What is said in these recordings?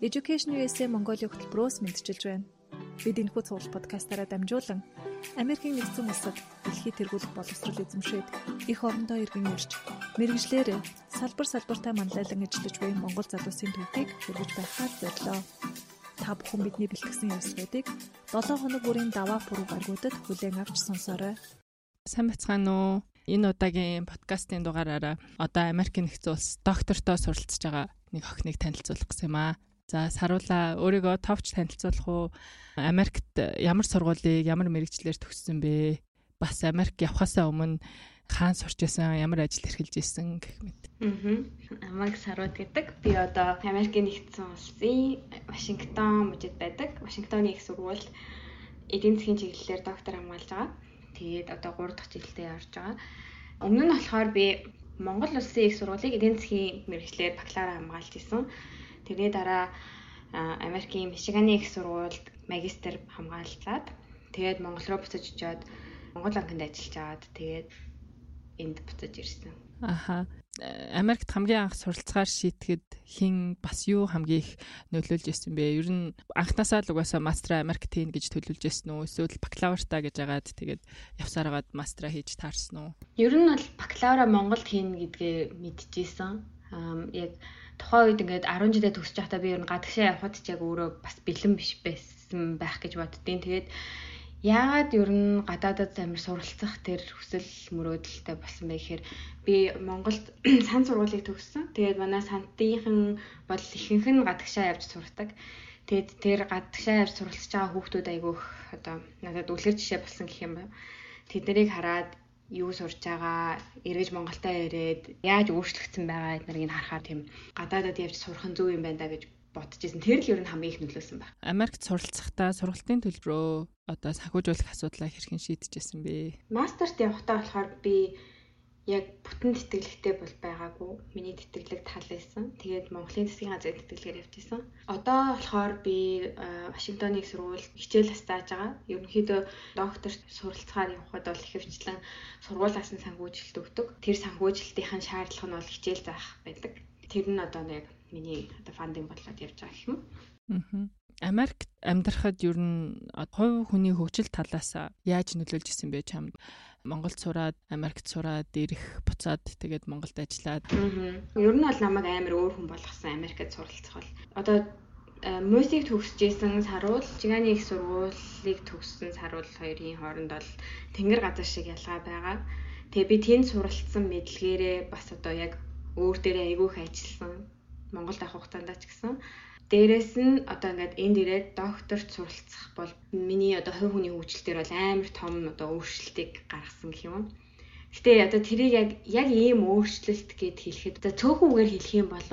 Education USA Mongolia хөтөлбөрөөс мэдчилж байна. Бид энэхүү цуглал подкастаараа дамжуулан Америкийн нэгдсэн улсад дэлхийд тэргүүлэх боловсрол эзэмшээд их орондоо иргэн ирж мэрэгжлэр салбар салбартаа манлайлан ажиллаж буй Монгол залуусын төвхийг хүргэж байхаар зорилоо. Та бүхэн бидний бэлтгэсэн явцлуудыг 7 хоног бүрийн даваа пүрэв гаргуудад хүлээн авч сонсоорой. Сайн бацгаана уу? Энэ удаагийн подкастын дугаараараа одоо Америкийн нэгдсэн улс доктортой суралцж байгаа нэг охиныг танилцуулах гэсэн юм аа. За саруула өөрийгөө товч танилцуулах уу? Америкт ямар сургуулийг, ямар мэрэгчлэр төгссөн бэ? Бас Америк явхаасаа өмнө хаан сурч байсан, ямар ажил эрхэлж исэн гэх мэт. Аа. Амаг сарууд гэдэг. Би одоо Америкийн нэгдсэн улсын Вашингтон мужид байдаг. Вашингтоны их сургуульд эдийн засгийн чиглэлээр доктор хамгаалж байгаа. Тэгээд одоо 3 дахь жилдээ явж байгаа. Өмнө нь болохоор би Монгол улсын их сургуулийг эдийн засгийн мэрэгчлэр бакалавра хамгаалж исэн. Тэрний дараа Америкийн Мичиганы их сургуульд магистр хамгааллаад тэгээд Монгол руу буцаж очиод Монгол банкнд ажиллаж аваад тэгээд энд буцаж ирсэн. Аха. Америкт хамгийн анх суралцгаар шийтгэд хин бас юу хамгийн их нөлөөлж ирсэн бэ? Ер нь анхнасаа л угаасаа мастера Америкт хийн гэж төлөвлөж ирсэн үү? Эсвэл бакалавртаа гэж агаад тэгээд явсараад мастера хийж таарсан уу? Ер нь бол бакалавра Монголд хийн гэдгээ мэдчихсэн. Аа яг тухайн үед ингээд 10 жилдээ төгсөж байхдаа би ер нь гадагшаа явхад ч яг өөрөө бас бэлэн биш байсан байх гэж боддtiin. Тэгээд яагаад ер нь гадаадад амир суралцах тэр хүсэл мөрөөдөлтэй болсон бэ гэхээр би Монголд сан сургуулийг төгссөн. Тэгээд манай сантынхан бол ихэнх нь гадагшаа явж сурдаг. Тэгээд тэр гадагшаа явж суралцж байгаа хүүхдүүд айгүйх одоо надад үлгэр жишээ болсон гэх юм байна. Тэднийг хараад юу сурж байгаа, эргэж Монголтаа ирээд яаж өөрчлөгдсөн байгаа эднэрийг харахаар тийм гадаадад явж сурах нь зөв юм байна да гэж бодож исэн. Тэр л ер нь хамгийн их нөлөөсөн баг. Америкт суралцахдаа сургалтын төлбөрөө одоо санхүүжүүлэх асуудлаа хэрхэн шийдэжсэн бэ? Мастерт явахдаа болохоор би яг бүтэн тэтгэлэгтэй бол байгаагүй. Миний тэтгэлэг тал байсан. Тэгээд Монголын засгийн газрын тэтгэлгээр явж исэн. Одоо болохоор би Вашингтоныг сургуульд хичээл хастааж байгаа. Ерөнхийдөө докторт суралцахаар явхад бол ихэвчлэн сургуулиас нь санхүүжилт өгдөг. Тэр санхүүжилтийн шаардлага нь бол хичээл заах байдаг. Тэр нь одоо нэг миний одоо фандинг болоод явж байгаа гэх юм. Аа. Америкт амьдрахад ер нь хувь хүний хөгжил талаас яаж нөлөөлж исэн бэ чамд? Монголд сураад, Америкт сураад, ирэх буцаад тэгээд Монголд ажиллаад. Ер нь бол намайг амар өөр хүн болгосон Америкт суралцах бол. Одоо э, музик төгсөжсэн саруул, Жиганы их сургуулийг төгссөн саруул хоёрын хооронд бол тэнгэр газар шиг ялгаа байгаа. Тэгээ би тэнд суралцсан мэдлэгээрээ бас одоо яг өөр дээрээ айгүйх ажилласан. Монголд авах хугацаанд ч гэсэн Дээрээс нь одоо ингээд энд ирээд докторт суралцах бол миний одоо хувь хүний хөгжил дээр бол амар том одоо өөрчлөлтийг гаргасан гэх юм. Гэтэ одоо тэрийг яг яг ийм өөрчлөлт гэд хэлэхэд за цөөхөнгээр хэлэх юм бол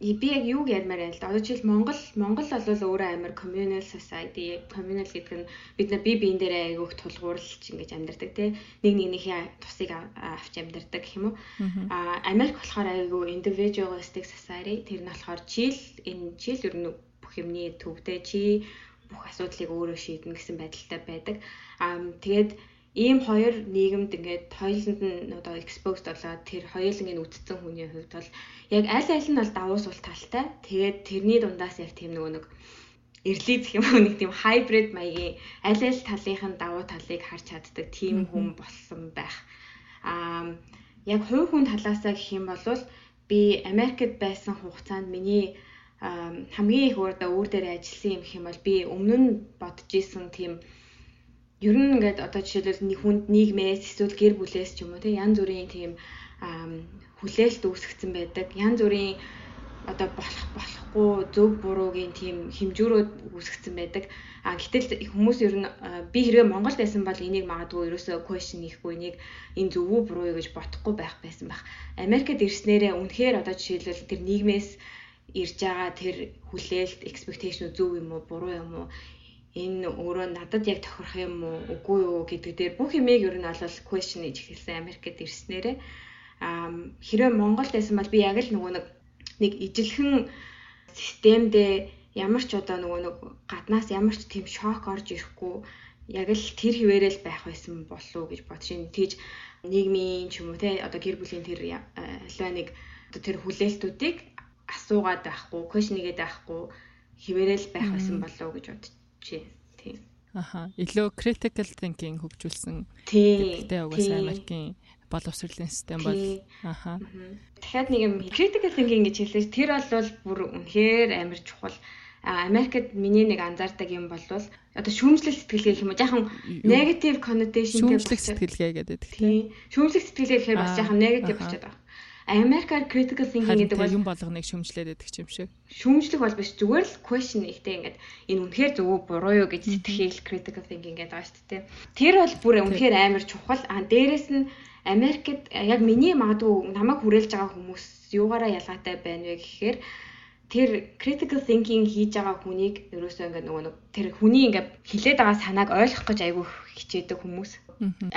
би яг юуг ярмаар байл да. Одоо жишээл Монгол Монгол бол өөрөө амар communal society, communal гэдэг нь бид нар бие биен дээр айгүйх тулгуурлаж ингэж амьдардаг тий. Нэг нэгнийхээ тусыг авч амьдардаг гэх юм уу. Аа Америк болохоор айгүй individualistic society. Тэр нь болохоор чийл энэ чийл ер нь бүх юмний төвдөө чи бүх асуудлыг өөрөө шийднэ гэсэн байдалтай байдаг. Аа тэгээд ийм хоёр нийгэмд ингээд хоёуланд нь одоо exposed болоод тэр хоёулангийн үтцэн хүний хувьд бол яг аль аль нь бол давуу сул талтай. Тэгээд тэрний дундаас яг тийм нөгөө нэг эрлиз гэх юм уу нэг тийм hybrid маягийн аль аль талынх нь давуу талыг харж чаддаг тийм хүн болсон байх. Аа яг хувь хүн талаасаа гэх юм бол би Америкт байсан хугацаанд миний хамгийн их өөрдөө өөр дээр ажилласан юм юм бол би өмнө нь бодож исэн тийм ер нь ингээд одоо жишээлбэл нэг хүнд нийгмээс эсвэл гэр бүлээс ч юм уу тийм янз бүрийн тийм хүлээлт үүсгэсэн байдаг. Янз бүрийн одоо болох болохгүй зөв буруугийн тийм хэмжүүрүүд үүсгэсэн байдаг. А гэтэл хүмүүс ер нь би хэрвээ Монголд байсан бол энийг магадгүй ерөөсөө question хийхгүй энийг энэ зөв үү буруу гэж бодохгүй байх байсан байх. Америкт ирснээрээ үнэхээр одоо жишээлбэл тэр нийгмээс ирж байгаа тэр хүлээлт expectation зөв юм уу буруу юм уу энэ өөрөө надад яг тохирох юм уу үгүй юу гэдэг дээр бүх юмыг ер нь олол question хийж эхэлсэн Америкт ирснээрээ аа хэрвээ Монголд байсан бол би яг л нөгөө нэг нэг ижилхэн системдээ ямар ч одоо нөгөө нэг гаднаас ямар ч тийм шок орж ирэхгүй яг л тэр хിവэрэл байх байсан болов уу гэж бодсон. Тэгж нийгмийн ч юм уу те одоо гэр бүлийн тэр альва нэг одоо тэр хүлээлтүүдийг асуугаад байхгүй, question нэгээд байхгүй хിവэрэл байх байсан болов уу гэж бодож байна. Тийм. Аха. Илүү critical thinking хөгжүүлсэн. Тэ угаасаа Америкийн боловсролын систем бол аха. Дахиад нэг юм critical thinking гэж хэлсэн. Тэр бол бүр үнэхээр амар чухал. Америкт миний нэг анзаардаг юм бол одоо шүүмжлэх сэтгэлгээ гэх юм уу жаахан negative connotation шүүмжлэх сэтгэлгээ гэдэг тийм шүүмжлэх сэтгэлгээ гэхээр бас жаахан negative болчиход байгаа. Америкаар critical thinking гэдэг бол юм болгоныг шүмжлээд байдаг юм шиг. Шүмжлэх бол биш зүгээр л question ихтэй ингээд энэ үнэхээр зөв үү буруу юу гэж сэтгэхийг critical thinking гэдэг байгаа шүү дээ. Тэр бол бүр үнэхээр амар чухал. А дээрэс нь Америкт яг миний магадгүй намайг хүрээлж байгаа хүмүүс юугаараа ялгаатай байна вэ гэхээр тэр critical thinking хийж байгаа хүнийг ерөөсөө ингээд нөгөө нэг тэр хүний ингээд хилээд байгаа санааг ойлгох гэж айгүй хичээдэг хүмүүс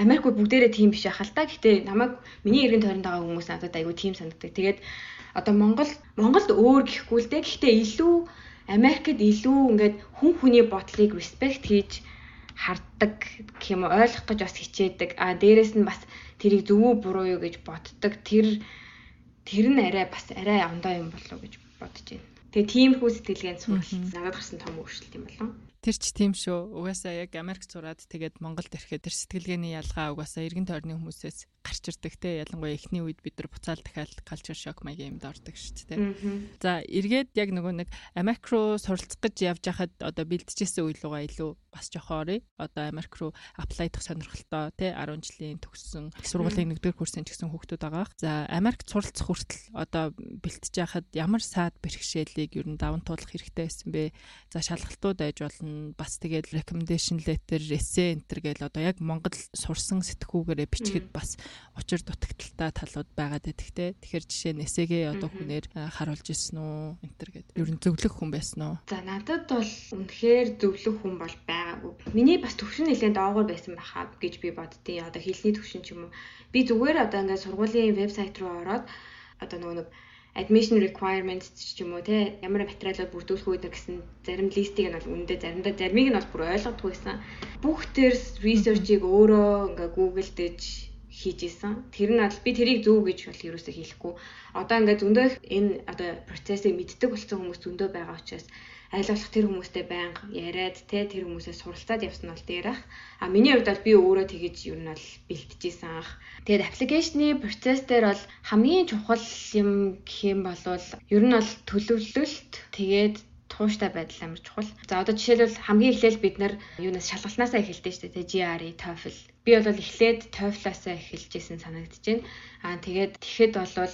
Америкууд бүгдээрээ тийм биш ахал та. Гэхдээ намайг миний эргэн тойронд байгаа хүмүүс надад айгүй тийм санагддаг. Тэгээд одоо Монгол Монголд өөр гэхгүй л дээ. Гэхдээ илүү Америкт илүү ингээд хүн хүний бодлыг respect хийж харддаг гэх юм ойлгох гэж бас хичээдэг. А дээрэс нь бас тэрийг зөв үү буруу юу гэж боддог. Тэр тэр нь арай бас арай ондоо юм болов уу гэж бодож байна. Тэгээ тиймэрхүү сэтгэлгээнд суралцсан надад гарсан том өөрчлөлт юм болов. Тэр ч тийм шүү. Угаасаа яг Америк сураад тэгээд Монголд ирэхэд тэр сэтгэлгээний ялгаа угаасаа эргэн тойрны хүмүүсээс гарч ирдэг те. Ялангуяа эхний үед бид нар буцаал дахиад culture shock маягийн юмд ордог шүү дээ. За эргээд яг нөгөө нэг Америк руу суралцах гэж явж хахад одоо бэлтжижсэн үе лугаа илүү бас жоохон орё. Одоо Америк руу аплайдах сонирхолтой те 10 жилийн төгссөн сургуулийн 1-р курсын ч гэсэн хүүхдүүд байгаа. За Америкт суралцах хүртэл одоо бэлтж яхад ямар саад бэрхшээлийг ер нь даван туулах хэрэгтэй байсан бэ? За шалгалтууд байж болно бас тэгээд recommendation letter, essay enter гээл одоо яг Монгол сурсан сэтгүүгээрээ бичгэд бас учир дутагдaltaй талууд байгаад байдаг те. Тэгэхээр жишээ нь эсэгээ одоо хүнээр харуулж ирсэн үү enter гэдэг. Ер нь зөвлөх хүн байсан уу? За надад бол үнэхээр зөвлөх хүн бол байгаагүй. Миний бас төвшин нэлээд доогуур байсан байхаа гэж би боддیں۔ Одоо хэлний төвшин ч юм уу. Би зүгээр одоо ингээд сургуулийн вебсайт руу ороод одоо нөгөө нэг admission requirements ч юм уу те ямар материалууд бүрдүүлэх үү гэсэн зарим листийг нь бол үнэндээ заримдаа заримыг нь бол бүр ойлгодгүй байсан. Бүх тэр research-ийг өөрөө ингээ Google дэж хийж исэн. Тэр нь бол би тэрийг зөв гэж бол ерөөсөө хэлэхгүй. Одоо ингээ зөндөө энэ одоо процессыг мэддэг болсон хүмүүс зөндөө байгаа учраас болох тэр хүмүүстэй байнга яриад те тэр хүмүүсээс суралцаад явсан бол дээр ах. А миний хувьд бол би өөрөө тэгэж юу нь бол бэлтжижсэн ах. Тэгээд аппликейшны процесс дээр бол хамгийн чухал юм гэх юм бол ер нь бол төлөвлөлт тэгээд тууштай байдал амар чухал. За одоо жишээлбэл хамгийн эхлээл бид нар юунаас шалгалтнаасаа эхэлдэг шүү дээ. GRE, TOEFL. Би бол эхлээд TOEFL-аасаа эхэлжсэн санагдаж байна. Аа тэгээд тэгэхэд бол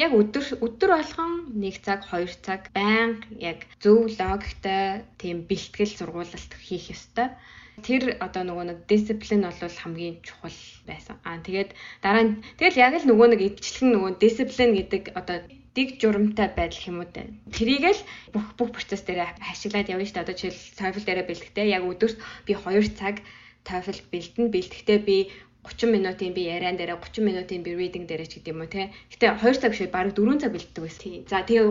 яг өдөр өдөр болгон 1 цаг 2 цаг байнга яг зөв логиктой тийм бэлтгэл сургуулалт хийх ёстой. Тэр одоо нөгөө нэг дисциплин бол хамгийн чухал байсан. Аа тэгээд дараа нь тэгэл яг л нөгөө нэг идчлэн нөгөө дисциплин гэдэг одоо дэг журамтай байдал юм уу те. Тэрийг л бүх бүх процесс дээр ашиглаад явна шүү дээ. Одоо жишээл TOEFL дээр бэлтгэхдээ яг өдөрт би 2 цаг TOEFL бэлтэн бэлтгэхдээ би 30 минутын би яриан дээр 30 минутын би reading дээр ч гэдэм юм уу те. Гэтэ 2 цаг биш бараг 4 цаг бэлддэг байсан. За тэгээ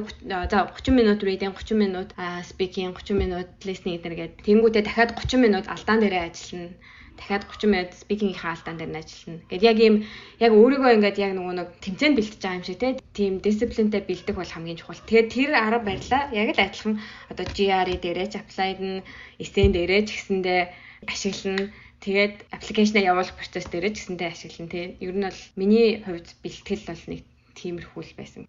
за 30 минут reading 30 минут speaking 30 минут listening гэдэг. Тэнгүүтээ дахиад 30 минут алдаан дээрээ ажиллана дахиад 30 минут speaking-ийнхаа алдаан дээр нь ажиллана. Гэт яг ийм яг өөрийгөө ингээд яг нөгөө нэг тэмцээнд бэлтэж байгаа юм шиг те. Тийм дисциплинтэй бэлдэх бол хамгийн чухал. Тэгээд тэр арга барилаа яг л адилхан одоо GRE дээрээ ч applied нь SN дээрээ ч гэсэндээ ашиглана Тэгээд аппликейшнаа явуулах процесс дээр ч гэсэндээ ашиглана тий. Ер нь бол миний хувьд бэлтгэл бол нэг тиймэрхүү л байсан.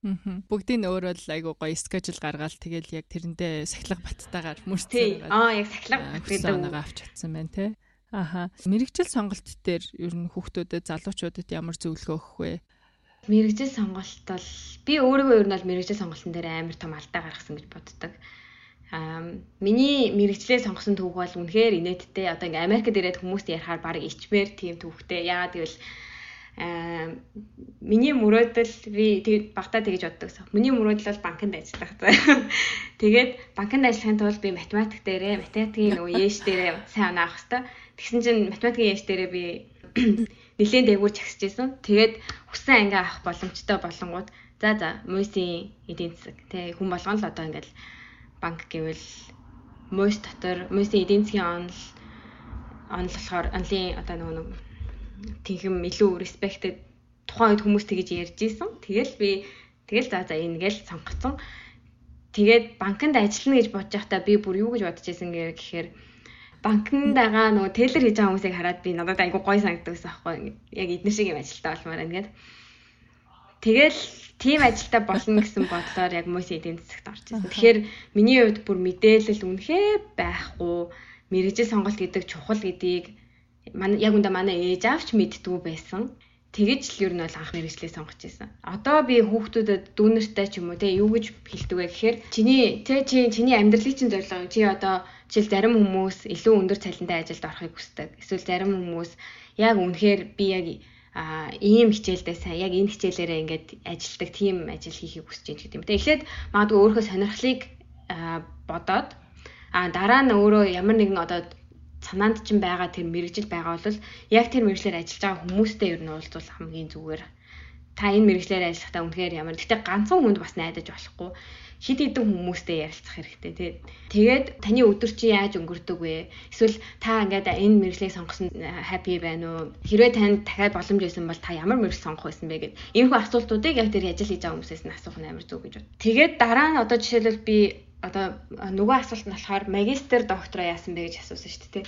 Бүгдийн өөрөө л айгуу гоё скежл гаргаал тэгэл яг тэрэндээ сахилга баттайгаар мөрцөө. Аа яг сахилга нэг авч чадсан байна тий. Аха. Мэргэжил сонголт дээр ер нь хүүхдүүдэд залуучуудад ямар зөвлөгөө өгөх вэ? Мэргэжил сонголт бол би өөрийгөө ер нь бол мэргэжил сонголтын дээр амар том алдаа гаргасан гэж боддог. Аа миний мэрэгчлээ сонгосон түүх бол үнэхээр инээдтэй. Одоо ингээм Америкт ирээд хүмүүст ярихаар баг ичмээр тийм түүхтэй. Яагаад гэвэл миний мөрөөдөл би тэгээд багтаа тэгэж боддог. Миний мөрөөдөл бол банкнд ажиллах заа. Тэгээд банкнд ажиллахын тулд би математик дээрээ, математикийн нөгөө яэш дээрээ сайн онаах хэвээр. Тэгсэн чинь математикийн яэш дээрээ би нэлээд дээгүүр чагсаж исэн. Тэгээд хүссэн анги авах боломжтой болонгууд за за мөсийн эдийн засаг тий хүн болгоно л одоо ингээл банк гэвэл мөс дотор мөсийн эдийн засгийн онол онол болохоор онлын одоо нөгөө тэнхэм илүү respected тухайн үед хүмүүс тэгэж ярьж исэн. Тэгэл би Тэгэл за за ингээл сонгоцсон. Тэгээд банкнд ажиллана гэж бодож байхдаа би бүр юу гэж бодож байсан гэхээр банкнд байгаа нөгөө тейлер хийж байгаа хүмүүсийг хараад би надад айгүй гоё санагддаг гэсэн аахгүй. Яг эдгээр шиг юм ажилтаа болмоор ингээд. Тэгэл тийм ажилтаа болно гэсэн бодлоор яг мөсийн эдийн засагт орж ирсэн. Тэгэхээр миний хувьд бүр мэдээлэл үнэхээр байхгүй мэрэгжил сонголт гэдэг чухал гэдгийг манай яг үндэ манай ээж авч мэддгүү байсан. Тэгэж л ер нь бол анх мэрэгчлээ сонгож байсан. Одоо би хүүхдүүдэд дүүнертэй ч юм уу те юу гэж хэлдэг вэ гэхээр чиний те чи чиний амьдралын чинь зорилго чи одоо жишээл зарим хүмүүс илүү өндөр цалинтай ажилд орохыг хүсдэг. Эсвэл зарим хүмүүс яг үнэхээр би яг а ийм хичээлдээ сайн яг энэ хичээлээрээ ингээд ажилдаг тийм ажил хийхийг хүсэж байна гэдэг юм. Тэгэхлээр магадгүй өөрөө сонирхлыг бодоод а дараа нь өөрөө ямар нэгэн одоо санаанд чинь байгаа тэр мэрэгжил байгаа бол яг тэр мэрэгчлэр ажиллаж байгаа хүмүүстэй ер нь уулзвал хамгийн зүгээр. Та энэ мэрэгчлэр ажиллахдаа үнэхээр ямар. Гэтэ ганцхан хүнд бас найдаж болохгүй хид хідэн хүмүүстэй ярилцах хэрэгтэй тий. Тэгээд таны өдөр чи яаж өнгөрдөг вэ? Эсвэл та ингээд энэ мэрэгжлийг сонгосон happy байна уу? Хэрвээ танд дахиад боломж байсан бол та ямар мэрэгч сонгох байсан бэ гэд. Иймэрхүү асуултуудыг яг тэр ажил хийж байгаа хүмүүсээс нь асуух нь амар зөв гэж бод. Тэгээд дараа нь одоо жишээлбэл би одоо нөгөө асуулт нь болохоор магистр доктороо яасан бэ гэж асуусан шүү дээ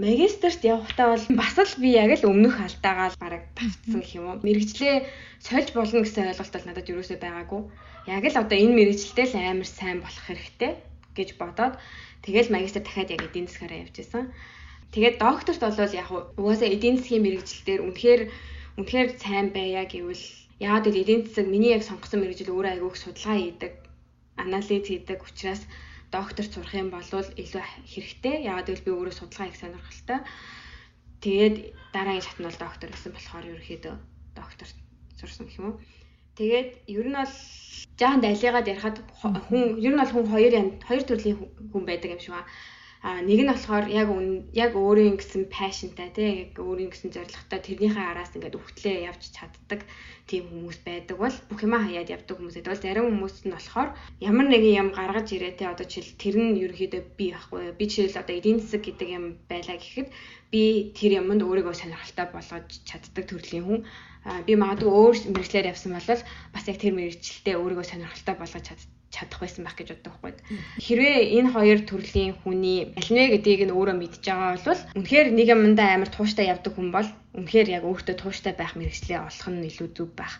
магистрт явахдаа бол бас л би яг л өмнөх алдаагаа бараг тавцсан гэх юм уу. Мэргэжлээ сольж болно гэсэн ойлголт бол надад юусоо байгаагүй. Яг л одоо энэ мэргэжилтэй л амар сайн болох хэрэгтэй гэж бодоод тэгэл магистр дахиад яг эдийн засгаараа явж исэн. Тэгээд докторт бол яг угаасаа эдийн засгийн мэргэжилтээр үнэхээр үнэхээр сайн байя гэвэл яагаад гэвэл эдийн засаг миний яг сонгосон мэргэжил өөрөө айгүйх судалгаа хийдэг, анализ хийдэг учраас докторт сурах юм бол илүү хэрэгтэй. Яагаад гэвэл би өөрөө судалгаа хийх сонирхолтой. Тэгээд дараагийн шат нь бол доктор гэсэн болохоор ерөөхдөө докторт сурсан гэх юм уу. Тэгээд ер нь бол жаахан далигаад ярихад хүн ер нь бол хүн хоёр хоёр төрлийн хүн байдаг юм шиг байна а нэг нь болохоор яг яг өөрийн гэсэн пашнтай тий яг өөрийн гэсэн зорилготой тэрнийхээ араас ингээд өвтлээ явж чаддаг тийм хүмүүс байдаг бол бүх юма хаяад явдаг хүмүүс байдаг бол зарим хүмүүс нь болохоор ямар нэгэн юм гаргаж ирээ тий одоо жишээл тэр нь ерөнхийдөө би байхгүй би жишээл одоо эдийн засаг гэдэг юм байлаа гэхэд би тэр юмд өөрийгөө сонирхолтой болгож чаддаг төрлийн хүн. Би магадгүй өөр мэрэгчлэр явсан бол бас яг тэр мэрэгчлэлтэй өөрийгөө сонирхолтой болгож чаддаг чадах байсан байх гэж боддог байхгүй. Хэрвээ энэ хоёр төрлийн хүний аль нэ гэдгийг нь өөрөө мэдж байгаа бол үнэхээр нэг юмдаа амар тууштай явдаг хүн бол үнэхээр яг өөртөө тууштай байх мэрэгчлээ олох нь илүү зүг байх.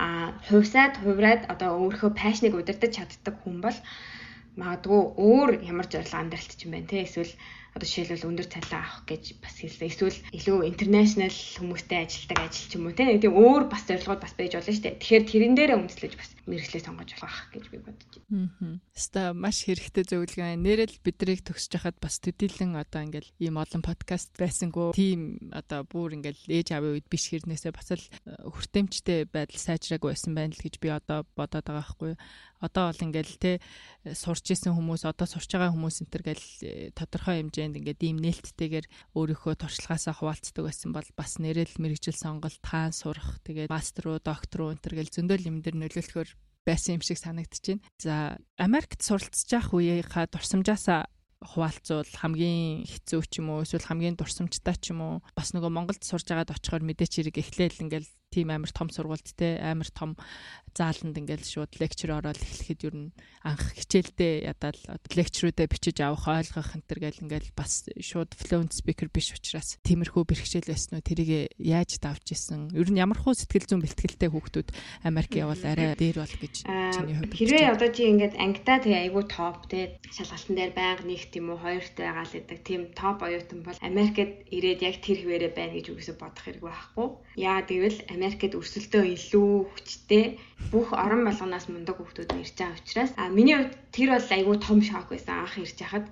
А хувьсаад хувраад одоо өөрийнхөө пашныг удирдах чаддаг хүн бол магадгүй өөр ямар зорилго амьдралт ч юм байна те эсвэл одоо жишээлбэл өндөр цалин авах гэж бас хэлсэн. Эсвэл илүү интернэшнл хүмүүстэй ажилтдаг ажил ч юм уу тийм тийм өөр бас зорилгоод бас байж болно шүү дээ. Тэгэхээр тэрэн дээрээ үндэслэж бас мэрэгчлээ сонгож болох гэж би бодож байна. Аа. Хаста маш хэрэгтэй зөвлөгөө. Нэрэл бидрийг төгсөж хахад бас төдийлөн одоо ингээл ийм олон подкаст байсангүй тийм одоо бүр ингээл ээж аавын үед биш хэрнээсээ бас л э, хүртээмжтэй байдал сайжраагүй байсан байна л гэж би одоо бодоод байгаа байхгүй одоо бол ингээл те сурч исэн хүмүүс одоо сурч байгаа хүмүүс энэ төр гэл э, тодорхой хэмжээнд ингээд ийм нээлттэйгээр өөрийнхөө туршлагаасаа хуваалцдаг байсан бол бас нэрэл мэрэгжил сонголт хаан сурах тэгээд мастер руу доктор руу энэ төр гэл зөндөл юм дээр нөлөөлөхөөр байсан юм шиг санагдчихэв. За Америкт суралцж явах үеийнхаа дурсамжаасаа хуваалцвал хамгийн хэцүү ч юм уу эсвэл хамгийн дурсамжтай ч юм уу бас нөгөө Монголд сурж байгаад очихоор мэдээч хэрэг эхлээл ингээл тийм амар том сургуульд те амар том зааланд ингээл шууд лекчер ороод эхлэхэд ер нь анх хичээлдээ ядаад лекчрүүдэд бичиж авах ойлгох энэ төр гэл ингээл бас шууд fluent speaker биш учраас тиймэрхүү бэрхшээл байсан уу? Тэрийг яаж давж исэн? Ер нь ямар хуу сэтгэл зүйн бэлтгэлтэй хүүхдүүд Америк явал арай дээр бол гэж чиний хувьд хэрвээ одоо чи ингээд ангидаа тэгээ айгүй топ те шалгалтын дээр байнга нэг тийм үү хоёртой байгаа л гэдэг тийм топ оюутан бол Америкт ирээд яг тэр хിവэрэ байна гэж үгүйсээ бодох хэрэг байхгүй. Яа гэвэл Америкт өрсөлдөө илүү хүчтэй. Бүх орон болгоноос мундаг хүмүүс ирж байгаа учраас а миний хувьд тэр бол айгүй том шок байсан анх ирж хахад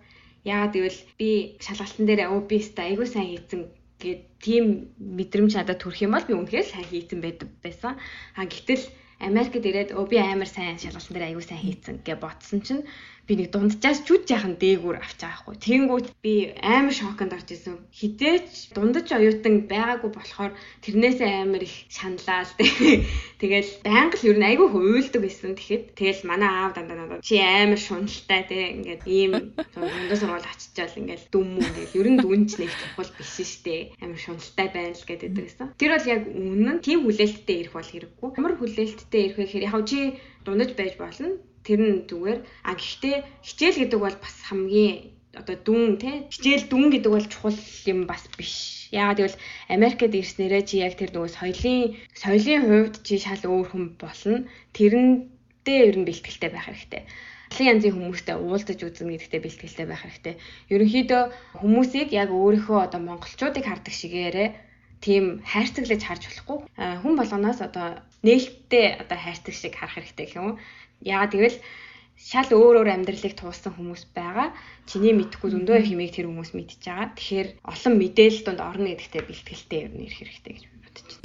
яагаад гэвэл би шалгалтын дээр өстой айгүй сайн хийцэн гэд тийм мэдрэмж надад төрөх юм бол би үнэхээр сайн хийцэн байсан. А гэтэл Америкт ирээд өө би амар сайн шалгалтын дээр аягүй сайн хийцэн гэж бодсон чинь би нэг дунджаас чүд яхан дээгүүр авч байгаа хгүй. Тэнгүүт би амар шоконд орж исэн. Хизээч дундаж оюутан байгаагүй болохоор тэрнээсээ амар их шаналаа л дээ. Тэгэл байнга л ер нь айгүй хуйлдаг байсан. Тэгэхэд тэгэл манай аав дандаа надад чи амар шуналтай те ингээд ийм дундаа сургууль очичаал ингээд дүм мөн гэл ер нь дүнч нэг чухал биш штэ. Амар шуналтай байна л гэдэг байсан. Тэр бол яг үнэн тийм хүлээлттэй ирэх бол хэрэггүй. Ямар хүлээлттэй ирэх вэ гэхээр яг чи дундаж байж болно тэр нь зүгээр а гэхдээ хичээл гэдэг бол бас хамгийн одоо дүн тий хичээл дүн гэдэг бол чухал юм бас биш. Яагаад гэвэл Америкт ирснээрээ чи яг тэр нөгөө соёлын соёлын хувьд чи шал өөр хүн болно. Тэрэндээ ер нь бэлтгэлтэй байх хэрэгтэй. Олон янзын хүмүүстэй уулзаж үзнэ гэдэгтээ бэлтгэлтэй байх хэрэгтэй. Ерөнхийдөө хүмүүсийг яг өөрийнхөө одоо монголчуудыг хардаг шигээрээ тийм хайрцаглаж харж болохгүй. Хүн болгоноос одоо нээлттэй одоо хайрцаг шиг харах хэрэгтэй гэх юм? Яагаад гэвэл шал өөр өөр амьдралыг туулсан хүмүүс байгаа. Чиний мэдхгүй зөндөө их юмыг тэр хүмүүс мэдж байгаа. Тэгэхээр олон мэдээлэл донд орно гэдэгтээ бэлтгэлтэй ер нь ирэх хэрэгтэй гэж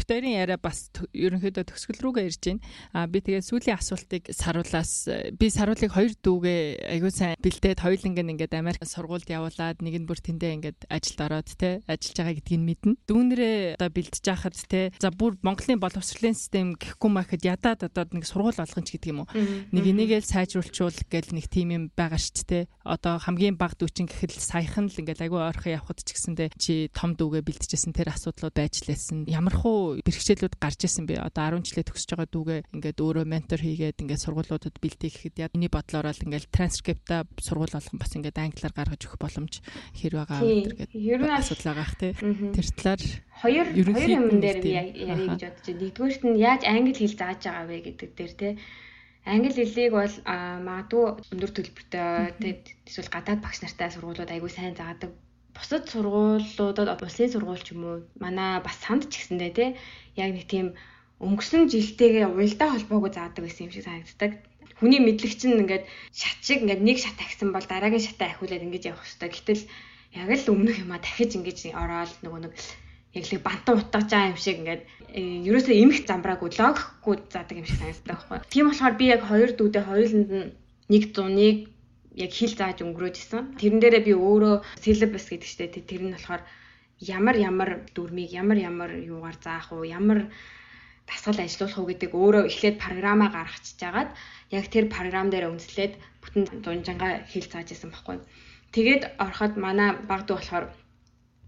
битэрийн яриа бас ерөнхийдөө төгсгөл рүүгээ ирж байна. А би тэгээ сүүлийн асуултыг саруулаас би саруулыг хоёр дүүгээ аягүй сайн бэлдээд хоёуланг ингээд Америк сургуульд явуулаад нэг нь бүр тэндээ ингээд ажилд ороод те ажиллаж байгаа гэдгийг мэднэ. Дүүнэрээ одоо бэлдэж байхад те за бүр Монголын боловсролын систем гэхгүй махад ядаад одоо нэг сургууль болгоно ч гэдэг юм уу. Нэг энийгээл сайжруулчул гэл нэг тим юм байгаа шүү дээ. Одоо хамгийн баг дүүчин гэхэл саяхан л ингээд аягүй ойрхон явхад ч гэсэндээ чи том дүүгээ бэлдэжсэн тэр асуудлууд байж лээсэн. Ямархуу бэрхшээлүүд гарч исэн би одоо 10 жилээ төгсөж байгаа дүүгээ ингээд өөрөө ментор хийгээд ингээд сургуулиудад бэлтээ гэхэд яг миний бодлоор л ингээд транскрипта сургууль болгон бас ингээд англиар гаргаж өгөх боломж хэр байгаа гэдэг асуудал байгаа х тий. Тэр талаар хоёр хоёр юм дээр би ярих гэж бодож байна. Нэгдүгээрт нь яаж англи хэл зааж байгаа вэ гэдэг дээр тий. Англи хэлийг бол магадгүй өндөр төлбөртэй эсвэл гадаад багш нартай сургуулиуд айгүй сайн заадаг бусад сургуулиудад улсын сургууль ч юм уу манай бас санд ч гэсэндээ тий яг нэг тийм өнгөрсөн жилтэйгээ уялдаа холбоогүй заадаг байсан юм шиг санагддаг. Хүний мэдлэг чинь ингээд шат шиг ингээд нэг шат агсан бол дараагийн шатаа ахиулаад ингэж явах хэрэгтэй. Гэтэл яг л өмнөх юмаа дахиж ингэж ороод нөгөө нэг яг л бантан утгаж байгаа юм шиг ингээд ерөөсөө эмх замбраагүй логихгүй заадаг юм шиг санагддаг байхгүй. Тийм болохоор би яг хоёр дүүдээ хоёуланд нь нэг зуныг яг хэл зааж өнгөрөөж исэн. Тэрэн дээрээ би өөрөө syllabus гэдэг чтэй тэр нь болохоор ямар ямар дүрмийг ямар ямар юугаар заах уу, ямар дасгал ажиллуулах уу гэдэг өөрөө эхлээд програмаа гаргачихж жагаад яг тэр програм дээр үндэслээд бүтэн дунжангаа хэл зааж исэн баггүй. Тэгээд ороход манай багд болохоор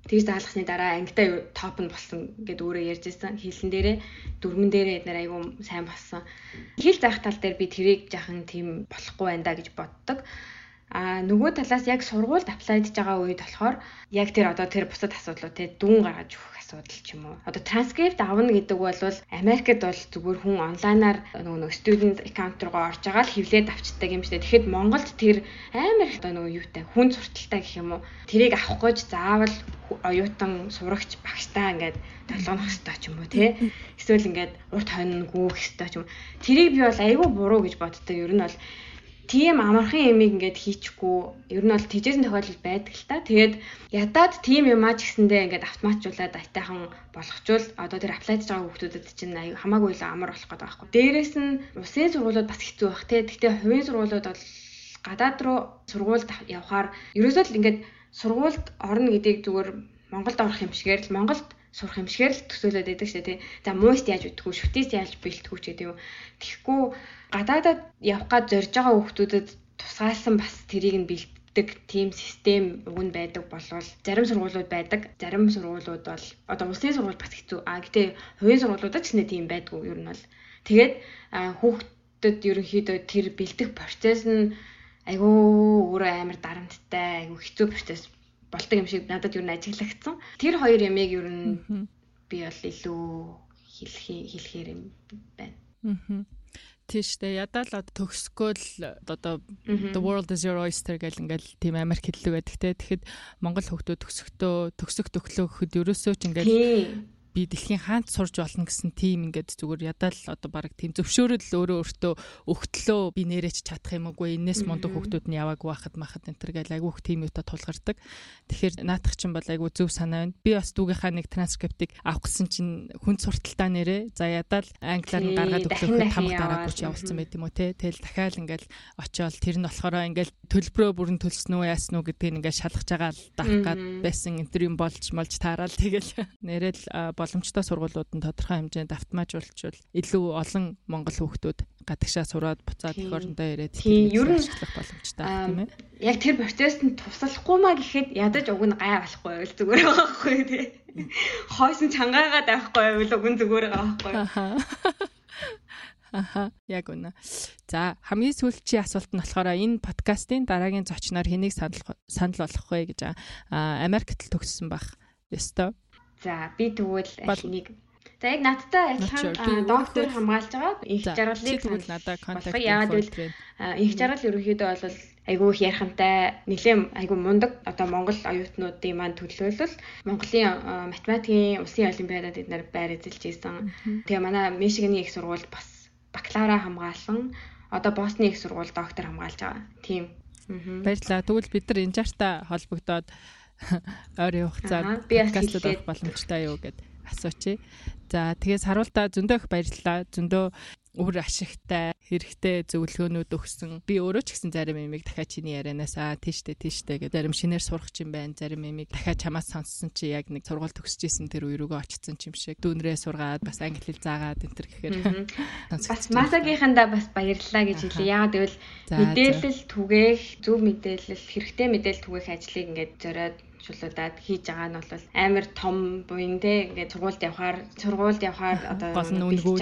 тэгж даалгасны дараа ангитай топ нь болсон гэд өөрөө ярьж ирсэн. Хэлсэн дээрээ дөрмөн дээрээ эднэр айгүй сайн болсон. Хэл заах тал дээр би тэрийг жахан тийм болохгүй байна да гэж боддог. А нөгөө талаас яг сургуульд аплайдж байгаа үед болохоор яг тэр одоо тэр бусад асуудлууд те дүүн гаргаж өгөх асуудал ч юм уу. Одоо транскрипт авна гэдэг бол Америкт бол зүгээр хүн онлайнаар нөгөө нөгөө student account руугаа орж байгаа л хевлээд авчдаг юм шиг. Тэгэхэд Монголд тэр амар их одоо нөгөө юутай хүн сурталтай гэх юм уу. Тэрийг авах гэж заавал оюутан сурагч багштай ингээд толгонох хэрэгтэй ч юм уу те. Эсвэл ингээд урт хойно гүөх хэрэгтэй ч юм. Тэрийг би бол айгүй буруу гэж боддог. Ер нь бол тийм амархан ямиг ингээд хийчихгүй ер нь бол тийжсэн тохиолдол байдаг л та. Тэгээд ядаад тийм юмаа ч гэсэндээ ингээд автоматжуулаад айтайхан болгочвол одоо тэр аплайдж байгаа хүмүүсүүдэд чинь хамаагүй л амар болох гэдэг байхгүй. Дээрээс нь усын сургуулиуд бас хэцүү байх те. Гэхдээ хувийн сургуулиуд бол гадаад руу сургуульд явхаар ерөөсөө л ингээд сургуульд орно гэдгийг зүгээр Монголд орох юм шигээр л Монголд сурах юм шигээр л төсөөлөд байдаг шээ тий. За мууст яаж үтгүү, шүтээс яаж бэлтгэв ч гэдэг юм. Тэгэхгүй гадаадад явах гад зорж байгаа хүмүүстэд тусгаалсан бас тэрийг нь бэлддэг тийм систем уг нь байдаг болвол зарим сургуулиуд байдаг. Зарим сургуулиуд бол одоо улсын сургууль бас хэцүү. А гэтээ хувийн сургуулиудад ч нэ тийм байдгүй ер нь бол. Тэгээд хүүхдэд ерөнхийдөө тэр бэлдэх процесс нь айгүй өөрөө амар дарамттай, айгүй хэцүү процесс болдог юм шиг надад ер нь ажиглагдсан. Тэр хоёр ямиг ер нь би бол илүү хэлэх хэлэхээр юм байна. Аа тийштэй ядаа л төгсгөөл одоо the world is your oyster гэл ингээл тийм амар хэллэг байдаг те. Тэгэхэд монгол хөгтөө төгсөхдөө төгсөх төглөө гэхэд ерөөсөө ч ингээл би дэлхийн хаант сурж болно гэсэн тийм ингээд зүгээр ядаа л одоо баг тийм зөвшөөрөл өөрөө өөртөө өгтлөө би нэрэж чадах юм уу? Энэс мундаг хүүхдүүд нь яваагүй байхад махад энэ төр гэл айгүйх тийм юутай тулгардаг. Тэгэхээр наадах чинь бол айгүй зөв санаа байна. Би бас дүүгийнхаа нэг транскриптыг авах гэсэн чинь хүн сурталтаа нэрээ. За ядаа л англиар нь гаргаад өглөөхөд хамаг дараагүй ч явуулсан байт юм уу те. Тэгэл дахиад ингээл очиод тэр нь болохоор ингээл төлбөрөө бүрэн төлсөн үү яасан уу гэдгийг ингээд шалгаж байгаа л даах гад байсан энэ юм болж молж таарал тэгэл. Нэрэл боломжтой сургуулиуд нь тодорхой хэмжээнд автоматжуулчвал илүү олон монгол хүүхдүүд гадагшаа сураад буцаад эх орондоо ирээд нь ажиллах боломжтой тийм ээ. Яг тэр процессд нь туслахгүй маа гэхэд ядаж уг нь гай болохгүй байл зүгээр байгаа байхгүй тий. Хойсон чангаагаад байхгүй байл уг нь зүгээр байгаа байхгүй. Аха яг үнэ. За хамгийн сүүлчийн асуулт нь болохоор энэ подкастын дараагийн зочноор хэнийг санал санал болгох вэ гэж аа Америкт л төгссөн баг. Ёстой. За би тэгвэл нэг За яг надтай адилхан доктор хамгаалж байгаа их жаргалыг тэгвэл надад контакт гэвэл их жаргал ерөнхийдөө бол айгүй их ярихантай нэлээд айгүй мундаг одоо Монгол оюутнуудын маань төлөөлөл Монголын математикийн улсын олимпиадад эднэр байр эзэлж ийсэн. Тэгээ манай Мишиганий их сургууль бас бакалавра хамгаалсан одоо Босны их сургууль доктор хамгаалж байгаа. Тийм. Баярлалаа. Тэгвэл бид нар энэ жартаа холбогдоод ойрын хугацаанд подкастууд авах боломжтой юу гэд асуучих. За тэгээс харуултаа зөндөө их баярлалаа. Зөндөө өөр ашигтай хэрэгтэй зөвлөгөөнүүд өгсөн. Би өөрөө ч гэсэн зарим юмыг дахиад чиний ярианаас аа тийштэй тийштэй гэдэг зарим шинээр сурах юм байна. Зарим юмыг дахиад чамаас сонссон чи яг нэг сургууль төгсөжсэн тэр үе рүүгээ очсон юм шиг дүүнрээ сургаад бас англи хэл заагаад энэ төр гэхээр бас масагийнхандаа бас баярлалаа гэж хэлье. Яагаад гэвэл мэдээлэл түгээх, зөв мэдээлэл, хэрэгтэй мэдээлэл түгээх ажлыг ингээд зориод шулуудаад хийж байгаа нь бол амар том буян те ингээд сургуульд явхаар сургуульд явхаар одоо гол нь үнгүү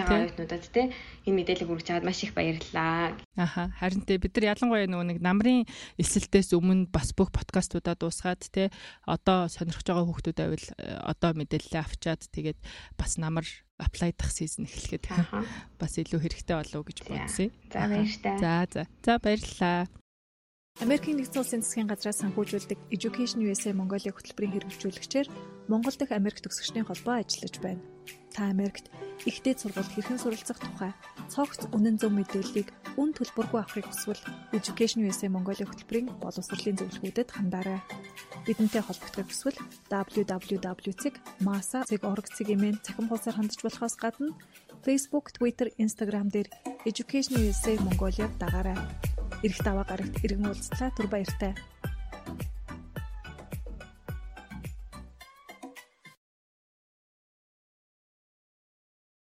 те энэ мэдээлэл хүргэж чаад маш их баярлалаа. Аха харин те бид нар ялангуяа нөгөө нэг намрын эсэлтээс өмнө бас бүх подкастуудаа дуусгаад те одоо сонирхож байгаа хүмүүс байвал э, одоо мэдээлэлээ авчаад тэгээд бас намар аплайдах сизон эхлэхэд бас илүү хэрэгтэй болов уу гэж бодсон. За баярлалаа. За за. За баярлалаа. Америкийн нэгдсэн улсын засгийн газраас санхүүжүүлдэг Education USA Mongolia хөтөлбөрийн хэрэгжүүлэгчээр Монгол дахь Америк төгсөгчдийн холбоо ажиллаж байна. Та Америкт ихтэй сургуульд хэрхэн суралцах тухай цогц үнэн зөв мэдээллийг үн төлбөргүй авахыг хүсвэл Education USA Mongolia хөтөлбөрийн боловсролын зөвлөгөөдөд хандаарай. Бидэнтэй холбогдох хүсвэл www.masa.org-ийн цахим хуудасаар хандж болохоос гадна Facebook, Twitter, Instagram дээр Education USA Mongolia-г дагаарай. Ирэх даваа гарагт иргэн уулзлаа түр баяртай.